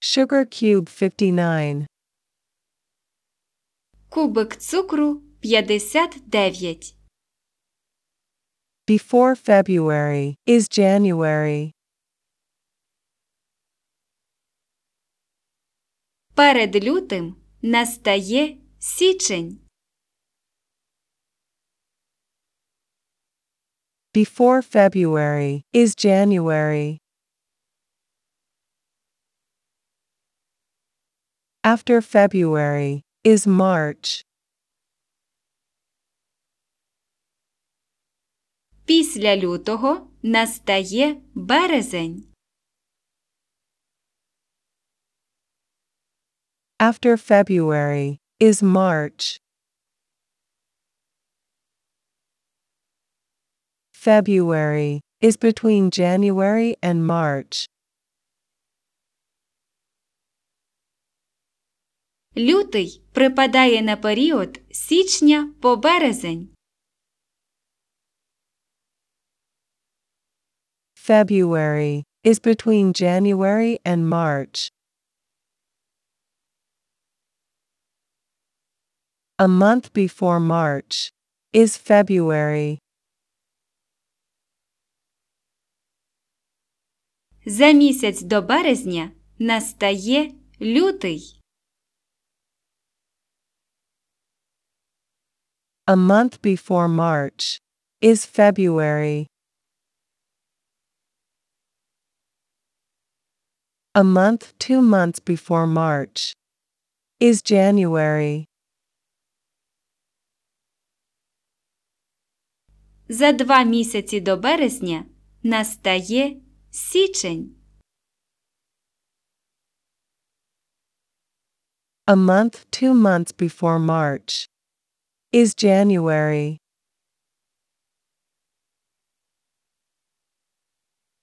Sugar cube 59. Кубик цукру 59. Before February is January. Перед лютим настає січень. Before February is January. After February is March. Після лютого настає березень. After February is March. February is between January and March. Лютий припадає на період з січня по березень. February is between January and March. A month before March is February. За місяць до березня настає лютий. A month before March is February. A month two months before March is January. За два місяці до березня настає січень. A month two months before March is January.